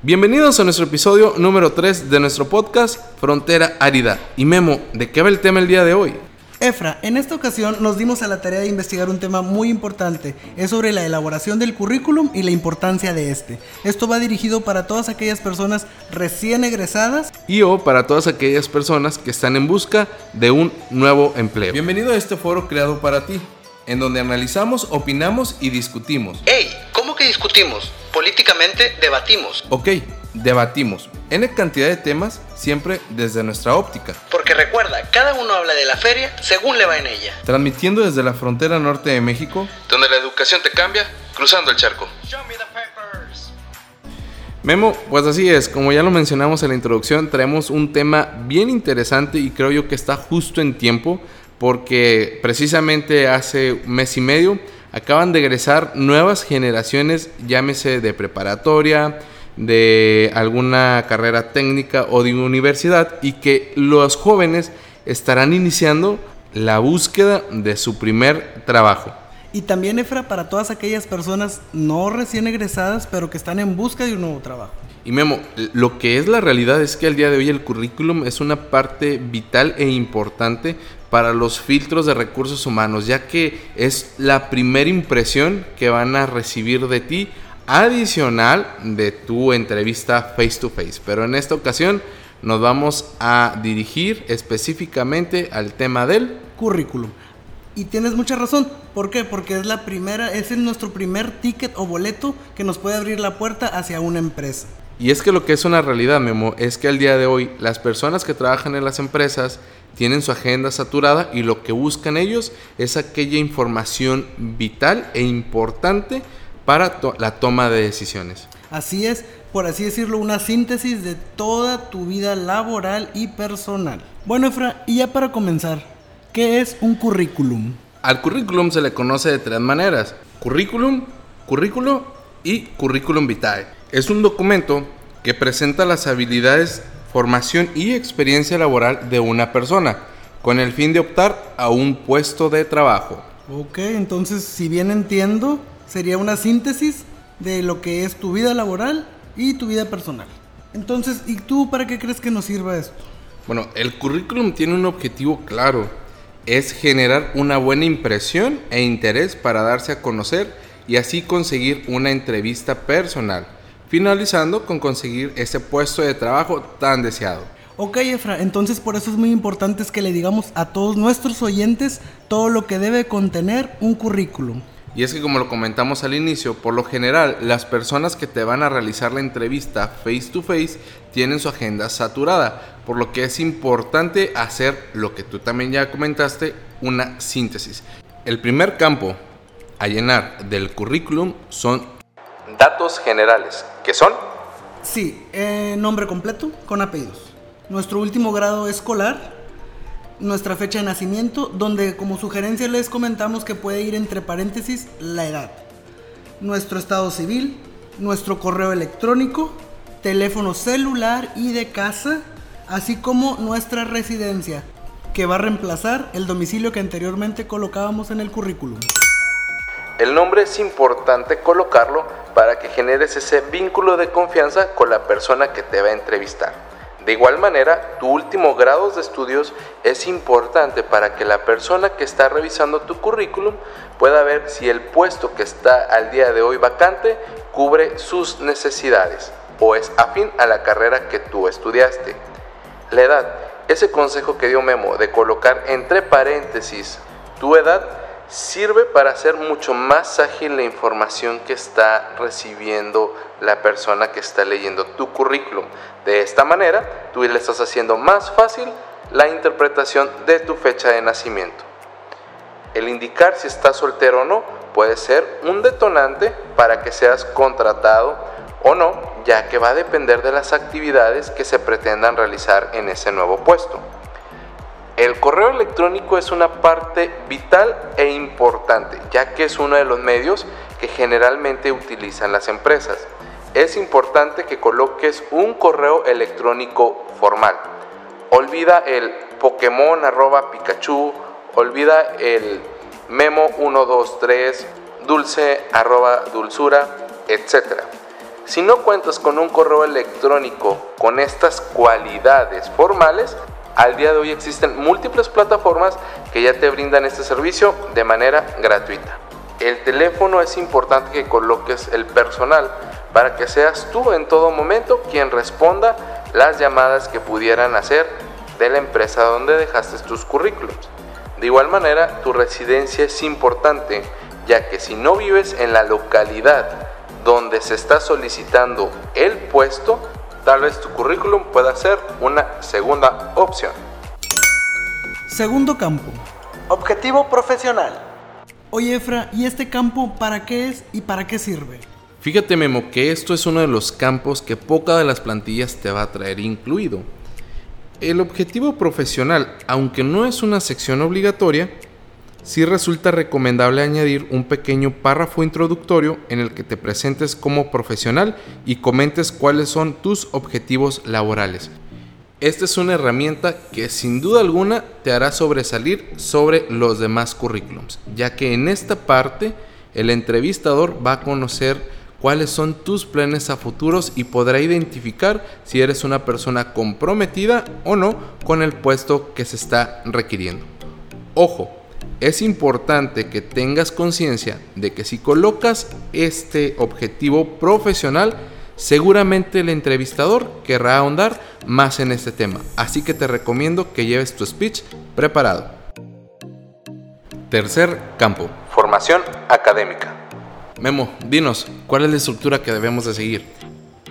Bienvenidos a nuestro episodio número 3 de nuestro podcast Frontera Árida. Y Memo, ¿de qué va el tema el día de hoy? Efra, en esta ocasión nos dimos a la tarea de investigar un tema muy importante. Es sobre la elaboración del currículum y la importancia de este. Esto va dirigido para todas aquellas personas recién egresadas y o para todas aquellas personas que están en busca de un nuevo empleo. Bienvenido a este foro creado para ti, en donde analizamos, opinamos y discutimos. ¡Ey! ¿Cómo que discutimos? Políticamente debatimos. Ok, debatimos. En cantidad de temas, siempre desde nuestra óptica. Porque recuerda, cada uno habla de la feria según le va en ella. Transmitiendo desde la frontera norte de México, donde la educación te cambia, cruzando el charco. Memo, pues así es, como ya lo mencionamos en la introducción, traemos un tema bien interesante y creo yo que está justo en tiempo, porque precisamente hace un mes y medio acaban de egresar nuevas generaciones, llámese de preparatoria, de alguna carrera técnica o de universidad y que los jóvenes estarán iniciando la búsqueda de su primer trabajo. Y también, Efra, para todas aquellas personas no recién egresadas, pero que están en busca de un nuevo trabajo. Y Memo, lo que es la realidad es que al día de hoy el currículum es una parte vital e importante para los filtros de recursos humanos, ya que es la primera impresión que van a recibir de ti adicional de tu entrevista face to face. Pero en esta ocasión nos vamos a dirigir específicamente al tema del currículum. Y tienes mucha razón. ¿Por qué? Porque es la primera, es nuestro primer ticket o boleto que nos puede abrir la puerta hacia una empresa. Y es que lo que es una realidad, Memo, es que al día de hoy las personas que trabajan en las empresas tienen su agenda saturada y lo que buscan ellos es aquella información vital e importante para la toma de decisiones. Así es, por así decirlo, una síntesis de toda tu vida laboral y personal. Bueno, Efra, y ya para comenzar, ¿qué es un currículum? Al currículum se le conoce de tres maneras: currículum, currículo y currículum vitae. Es un documento que presenta las habilidades, formación y experiencia laboral de una persona, con el fin de optar a un puesto de trabajo. Ok, entonces, si bien entiendo, sería una síntesis de lo que es tu vida laboral y tu vida personal. Entonces, ¿y tú para qué crees que nos sirva esto? Bueno, el currículum tiene un objetivo claro, es generar una buena impresión e interés para darse a conocer y así conseguir una entrevista personal, finalizando con conseguir ese puesto de trabajo tan deseado. Ok, Efra, entonces por eso es muy importante que le digamos a todos nuestros oyentes todo lo que debe contener un currículum. Y es que como lo comentamos al inicio, por lo general las personas que te van a realizar la entrevista face to face tienen su agenda saturada, por lo que es importante hacer lo que tú también ya comentaste, una síntesis. El primer campo a llenar del currículum son datos generales, ¿qué son? Sí, eh, nombre completo con apellidos. Nuestro último grado escolar, nuestra fecha de nacimiento, donde como sugerencia les comentamos que puede ir entre paréntesis la edad, nuestro estado civil, nuestro correo electrónico, teléfono celular y de casa, así como nuestra residencia, que va a reemplazar el domicilio que anteriormente colocábamos en el currículum. El nombre es importante colocarlo para que generes ese vínculo de confianza con la persona que te va a entrevistar. De igual manera, tu último grado de estudios es importante para que la persona que está revisando tu currículum pueda ver si el puesto que está al día de hoy vacante cubre sus necesidades o es afín a la carrera que tú estudiaste. La edad, ese consejo que dio Memo de colocar entre paréntesis tu edad, sirve para hacer mucho más ágil la información que está recibiendo la persona que está leyendo tu currículum. De esta manera, tú le estás haciendo más fácil la interpretación de tu fecha de nacimiento. El indicar si estás soltero o no puede ser un detonante para que seas contratado o no, ya que va a depender de las actividades que se pretendan realizar en ese nuevo puesto. El correo electrónico es una parte vital e importante, ya que es uno de los medios que generalmente utilizan las empresas. Es importante que coloques un correo electrónico formal. Olvida el Pokémon arroba Pikachu, olvida el memo 123, dulce arroba dulzura, etc. Si no cuentas con un correo electrónico con estas cualidades formales, al día de hoy existen múltiples plataformas que ya te brindan este servicio de manera gratuita. El teléfono es importante que coloques el personal para que seas tú en todo momento quien responda las llamadas que pudieran hacer de la empresa donde dejaste tus currículums. De igual manera, tu residencia es importante, ya que si no vives en la localidad donde se está solicitando el puesto, tal vez tu currículum pueda ser una segunda opción. Segundo campo. Objetivo profesional. Oye, Efra, ¿y este campo para qué es y para qué sirve? Fíjate, Memo, que esto es uno de los campos que poca de las plantillas te va a traer incluido. El objetivo profesional, aunque no es una sección obligatoria, sí resulta recomendable añadir un pequeño párrafo introductorio en el que te presentes como profesional y comentes cuáles son tus objetivos laborales. Esta es una herramienta que sin duda alguna te hará sobresalir sobre los demás currículums, ya que en esta parte el entrevistador va a conocer cuáles son tus planes a futuros y podrá identificar si eres una persona comprometida o no con el puesto que se está requiriendo. Ojo, es importante que tengas conciencia de que si colocas este objetivo profesional, seguramente el entrevistador querrá ahondar más en este tema. Así que te recomiendo que lleves tu speech preparado. Tercer campo. Formación académica. Memo, dinos, ¿cuál es la estructura que debemos de seguir?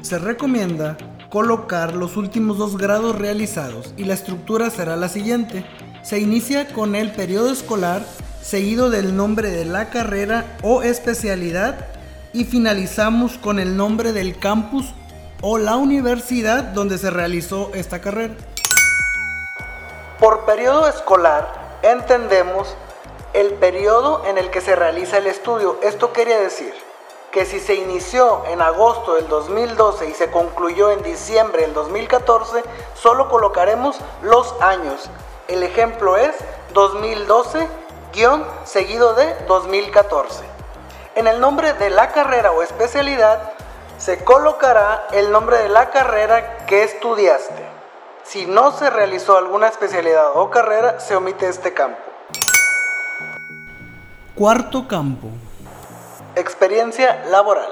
Se recomienda colocar los últimos dos grados realizados y la estructura será la siguiente. Se inicia con el periodo escolar, seguido del nombre de la carrera o especialidad y finalizamos con el nombre del campus o la universidad donde se realizó esta carrera. Por periodo escolar entendemos el periodo en el que se realiza el estudio. Esto quiere decir que si se inició en agosto del 2012 y se concluyó en diciembre del 2014, solo colocaremos los años el ejemplo es 2012 guion seguido de 2014. En el nombre de la carrera o especialidad se colocará el nombre de la carrera que estudiaste. Si no se realizó alguna especialidad o carrera, se omite este campo. Cuarto campo. Experiencia laboral.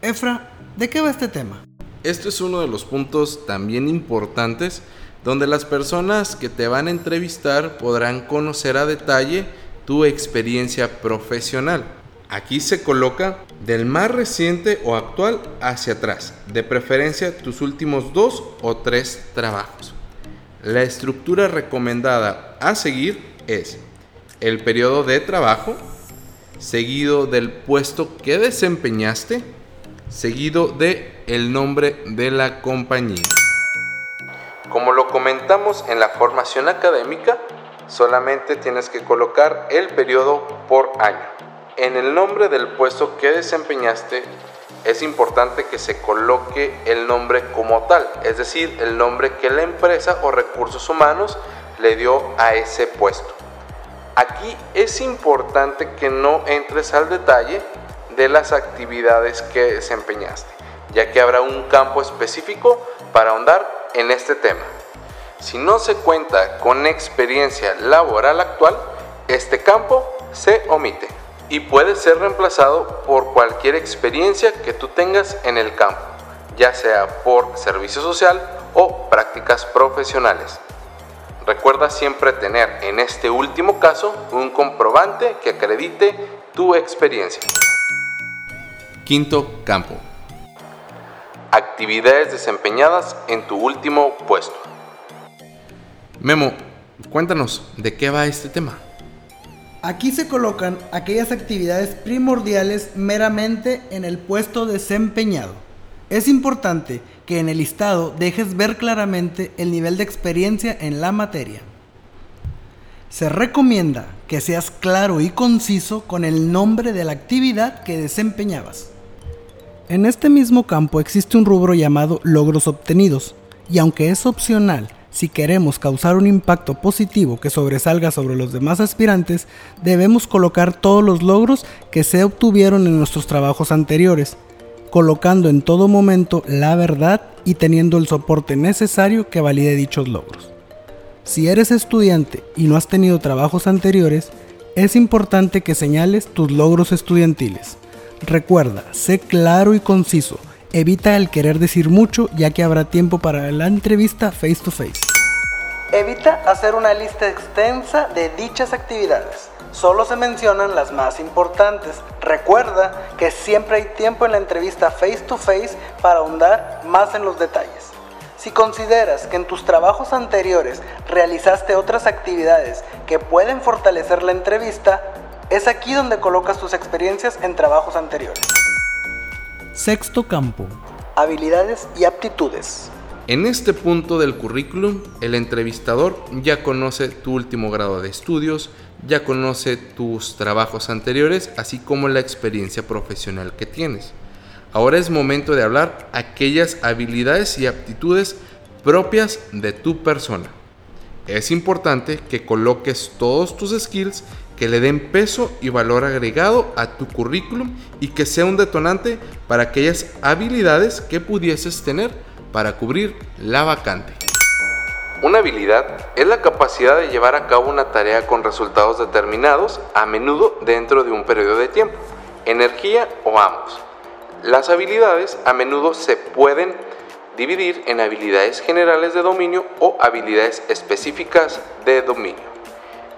Efra, ¿de qué va este tema? Este es uno de los puntos también importantes donde las personas que te van a entrevistar podrán conocer a detalle tu experiencia profesional. Aquí se coloca del más reciente o actual hacia atrás, de preferencia tus últimos dos o tres trabajos. La estructura recomendada a seguir es el periodo de trabajo, seguido del puesto que desempeñaste, seguido de el nombre de la compañía. Como lo comentamos en la formación académica, solamente tienes que colocar el periodo por año. En el nombre del puesto que desempeñaste es importante que se coloque el nombre como tal, es decir, el nombre que la empresa o recursos humanos le dio a ese puesto. Aquí es importante que no entres al detalle de las actividades que desempeñaste, ya que habrá un campo específico para ahondar en este tema. Si no se cuenta con experiencia laboral actual, este campo se omite y puede ser reemplazado por cualquier experiencia que tú tengas en el campo, ya sea por servicio social o prácticas profesionales. Recuerda siempre tener en este último caso un comprobante que acredite tu experiencia. Quinto campo actividades desempeñadas en tu último puesto. Memo, cuéntanos, ¿de qué va este tema? Aquí se colocan aquellas actividades primordiales meramente en el puesto desempeñado. Es importante que en el listado dejes ver claramente el nivel de experiencia en la materia. Se recomienda que seas claro y conciso con el nombre de la actividad que desempeñabas. En este mismo campo existe un rubro llamado logros obtenidos, y aunque es opcional, si queremos causar un impacto positivo que sobresalga sobre los demás aspirantes, debemos colocar todos los logros que se obtuvieron en nuestros trabajos anteriores. colocando en todo momento la verdad y teniendo el soporte necesario que valide dichos logros. Si eres estudiante y no has tenido trabajos anteriores, es importante que señales tus logros estudiantiles. Recuerda, sé claro y conciso. Evita el querer decir mucho ya que habrá tiempo para la entrevista face to face. Evita hacer una lista extensa de dichas actividades. Solo se mencionan las más importantes. Recuerda que siempre hay tiempo en la entrevista face to face para ahondar más en los detalles. Si consideras que en tus trabajos anteriores realizaste otras actividades que pueden fortalecer la entrevista, es aquí donde colocas tus experiencias en trabajos anteriores. Sexto campo. Habilidades y aptitudes. En este punto del currículum, el entrevistador ya conoce tu último grado de estudios, ya conoce tus trabajos anteriores, así como la experiencia profesional que tienes. Ahora es momento de hablar aquellas habilidades y aptitudes propias de tu persona. Es importante que coloques todos tus skills que le den peso y valor agregado a tu currículum y que sea un detonante para aquellas habilidades que pudieses tener para cubrir la vacante. Una habilidad es la capacidad de llevar a cabo una tarea con resultados determinados, a menudo dentro de un periodo de tiempo, energía o ambos. Las habilidades a menudo se pueden dividir en habilidades generales de dominio o habilidades específicas de dominio.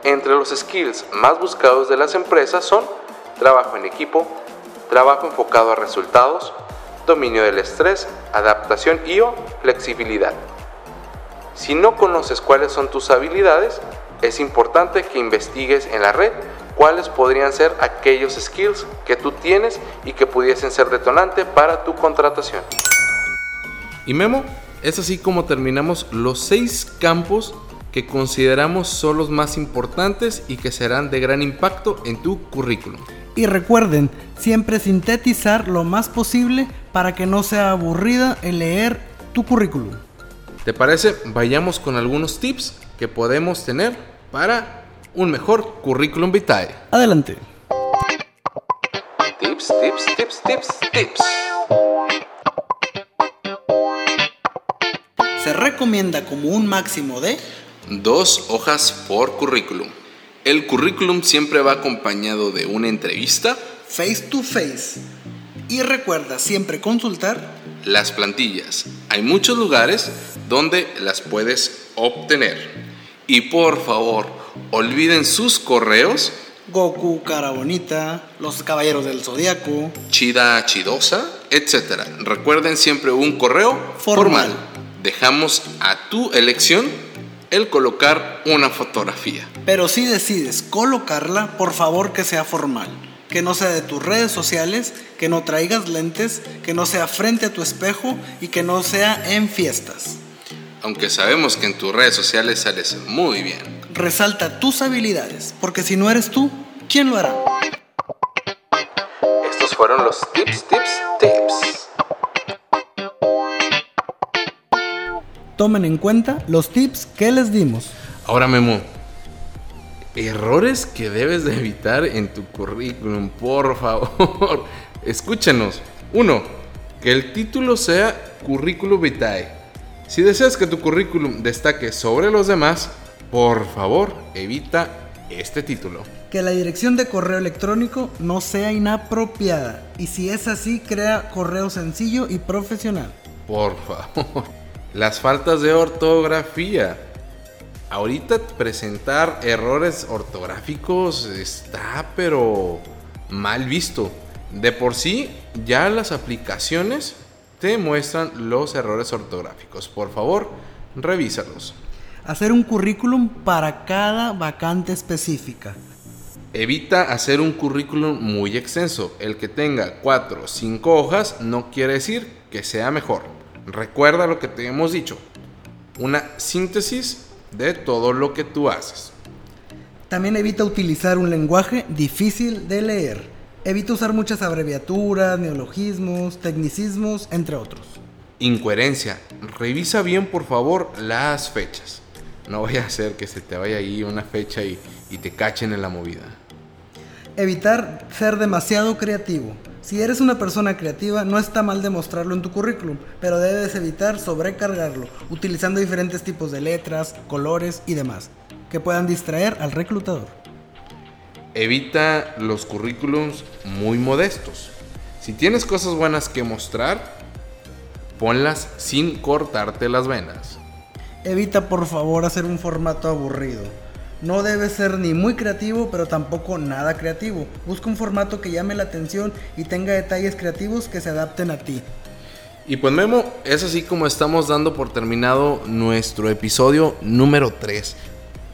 Entre los skills más buscados de las empresas son trabajo en equipo, trabajo enfocado a resultados, dominio del estrés, adaptación y o flexibilidad. Si no conoces cuáles son tus habilidades, es importante que investigues en la red cuáles podrían ser aquellos skills que tú tienes y que pudiesen ser detonante para tu contratación. Y Memo, es así como terminamos los seis campos que consideramos son los más importantes y que serán de gran impacto en tu currículum. Y recuerden, siempre sintetizar lo más posible para que no sea aburrida el leer tu currículum. ¿Te parece? Vayamos con algunos tips que podemos tener para un mejor currículum vitae. Adelante. Tips, tips, tips, tips, tips. Se recomienda como un máximo de Dos hojas por currículum. El currículum siempre va acompañado de una entrevista, face to face. Y recuerda siempre consultar las plantillas. Hay muchos lugares donde las puedes obtener. Y por favor, olviden sus correos. Goku, cara bonita, los caballeros del zodiaco, chida, chidosa, etc. Recuerden siempre un correo formal. Dejamos a tu elección el colocar una fotografía. Pero si decides colocarla, por favor que sea formal. Que no sea de tus redes sociales, que no traigas lentes, que no sea frente a tu espejo y que no sea en fiestas. Aunque sabemos que en tus redes sociales sales muy bien. Resalta tus habilidades, porque si no eres tú, ¿quién lo hará? Estos fueron los tips, tips, tips. Tomen en cuenta los tips que les dimos. Ahora Memo, errores que debes de evitar en tu currículum, por favor. Escúchenos. Uno, que el título sea currículum vitae. Si deseas que tu currículum destaque sobre los demás, por favor, evita este título. Que la dirección de correo electrónico no sea inapropiada. Y si es así, crea correo sencillo y profesional. Por favor. Las faltas de ortografía. Ahorita presentar errores ortográficos está pero mal visto. De por sí, ya las aplicaciones te muestran los errores ortográficos. Por favor, revísalos. Hacer un currículum para cada vacante específica. Evita hacer un currículum muy extenso. El que tenga 4 o 5 hojas no quiere decir que sea mejor. Recuerda lo que te hemos dicho. Una síntesis de todo lo que tú haces. También evita utilizar un lenguaje difícil de leer. Evita usar muchas abreviaturas, neologismos, tecnicismos, entre otros. Incoherencia. Revisa bien por favor las fechas. No vaya a ser que se te vaya ahí una fecha y, y te cachen en la movida. Evitar ser demasiado creativo. Si eres una persona creativa, no está mal demostrarlo en tu currículum, pero debes evitar sobrecargarlo, utilizando diferentes tipos de letras, colores y demás, que puedan distraer al reclutador. Evita los currículums muy modestos. Si tienes cosas buenas que mostrar, ponlas sin cortarte las venas. Evita por favor hacer un formato aburrido. No debe ser ni muy creativo, pero tampoco nada creativo. Busca un formato que llame la atención y tenga detalles creativos que se adapten a ti. Y pues Memo, es así como estamos dando por terminado nuestro episodio número 3.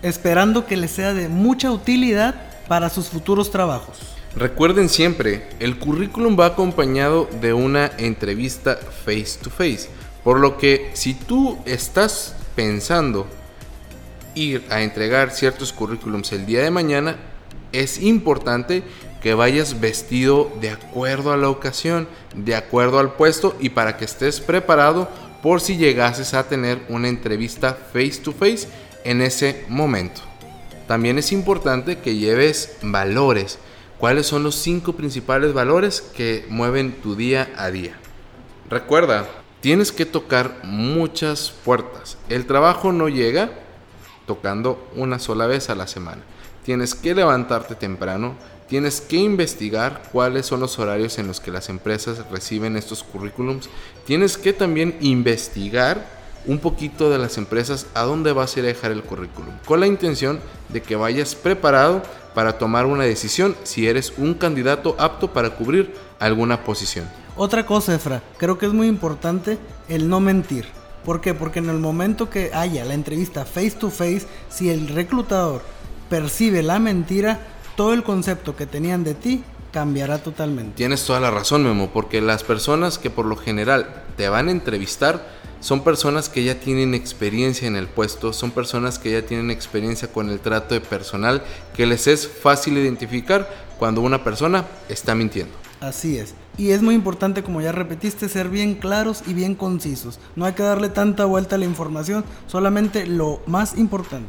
Esperando que les sea de mucha utilidad para sus futuros trabajos. Recuerden siempre, el currículum va acompañado de una entrevista face to face. Por lo que si tú estás pensando ir a entregar ciertos currículums el día de mañana, es importante que vayas vestido de acuerdo a la ocasión, de acuerdo al puesto y para que estés preparado por si llegases a tener una entrevista face to face en ese momento. También es importante que lleves valores. ¿Cuáles son los cinco principales valores que mueven tu día a día? Recuerda, tienes que tocar muchas puertas. El trabajo no llega tocando una sola vez a la semana. Tienes que levantarte temprano, tienes que investigar cuáles son los horarios en los que las empresas reciben estos currículums, tienes que también investigar un poquito de las empresas a dónde vas a ir a dejar el currículum, con la intención de que vayas preparado para tomar una decisión si eres un candidato apto para cubrir alguna posición. Otra cosa, Efra, creo que es muy importante el no mentir. ¿Por qué? Porque en el momento que haya la entrevista face to face, si el reclutador percibe la mentira, todo el concepto que tenían de ti cambiará totalmente. Tienes toda la razón, Memo, porque las personas que por lo general te van a entrevistar son personas que ya tienen experiencia en el puesto, son personas que ya tienen experiencia con el trato de personal, que les es fácil identificar cuando una persona está mintiendo. Así es. Y es muy importante, como ya repetiste, ser bien claros y bien concisos. No hay que darle tanta vuelta a la información, solamente lo más importante.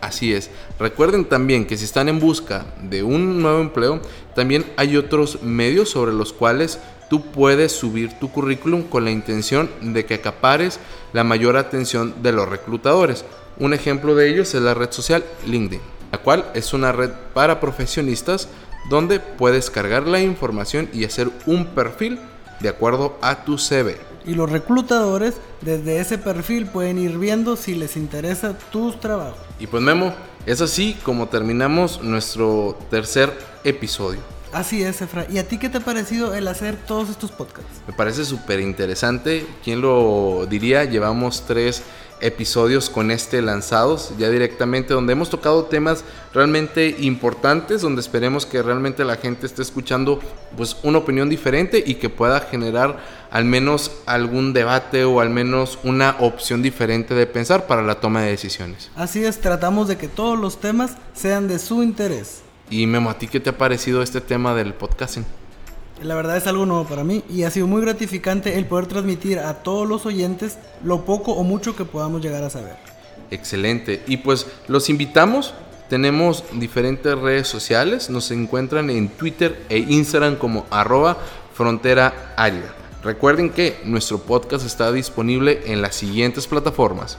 Así es. Recuerden también que si están en busca de un nuevo empleo, también hay otros medios sobre los cuales tú puedes subir tu currículum con la intención de que acapares la mayor atención de los reclutadores. Un ejemplo de ellos es la red social LinkedIn, la cual es una red para profesionistas donde puedes cargar la información y hacer un perfil de acuerdo a tu CV. Y los reclutadores desde ese perfil pueden ir viendo si les interesa tus trabajos. Y pues Memo, es así como terminamos nuestro tercer episodio. Así es, Efra. ¿Y a ti qué te ha parecido el hacer todos estos podcasts? Me parece súper interesante. ¿Quién lo diría? Llevamos tres episodios con este lanzados ya directamente donde hemos tocado temas realmente importantes donde esperemos que realmente la gente esté escuchando pues una opinión diferente y que pueda generar al menos algún debate o al menos una opción diferente de pensar para la toma de decisiones. Así es, tratamos de que todos los temas sean de su interés. Y Memo, ¿a ti qué te ha parecido este tema del podcasting? La verdad es algo nuevo para mí y ha sido muy gratificante el poder transmitir a todos los oyentes lo poco o mucho que podamos llegar a saber. Excelente. Y pues los invitamos. Tenemos diferentes redes sociales. Nos encuentran en Twitter e Instagram como arroba frontera árida. Recuerden que nuestro podcast está disponible en las siguientes plataformas.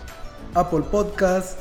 Apple Podcast,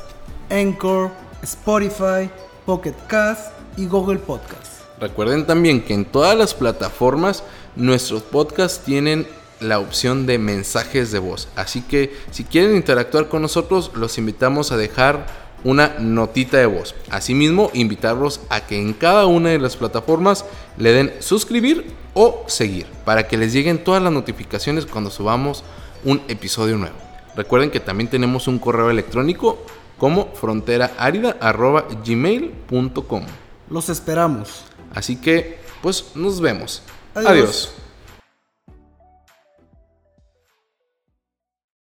Anchor, Spotify, Pocket Cast y Google Podcast. Recuerden también que en todas las plataformas nuestros podcasts tienen la opción de mensajes de voz. Así que si quieren interactuar con nosotros, los invitamos a dejar una notita de voz. Asimismo, invitarlos a que en cada una de las plataformas le den suscribir o seguir para que les lleguen todas las notificaciones cuando subamos un episodio nuevo. Recuerden que también tenemos un correo electrónico como fronteraarida.gmail.com. Los esperamos. Así que, pues nos vemos. Adiós.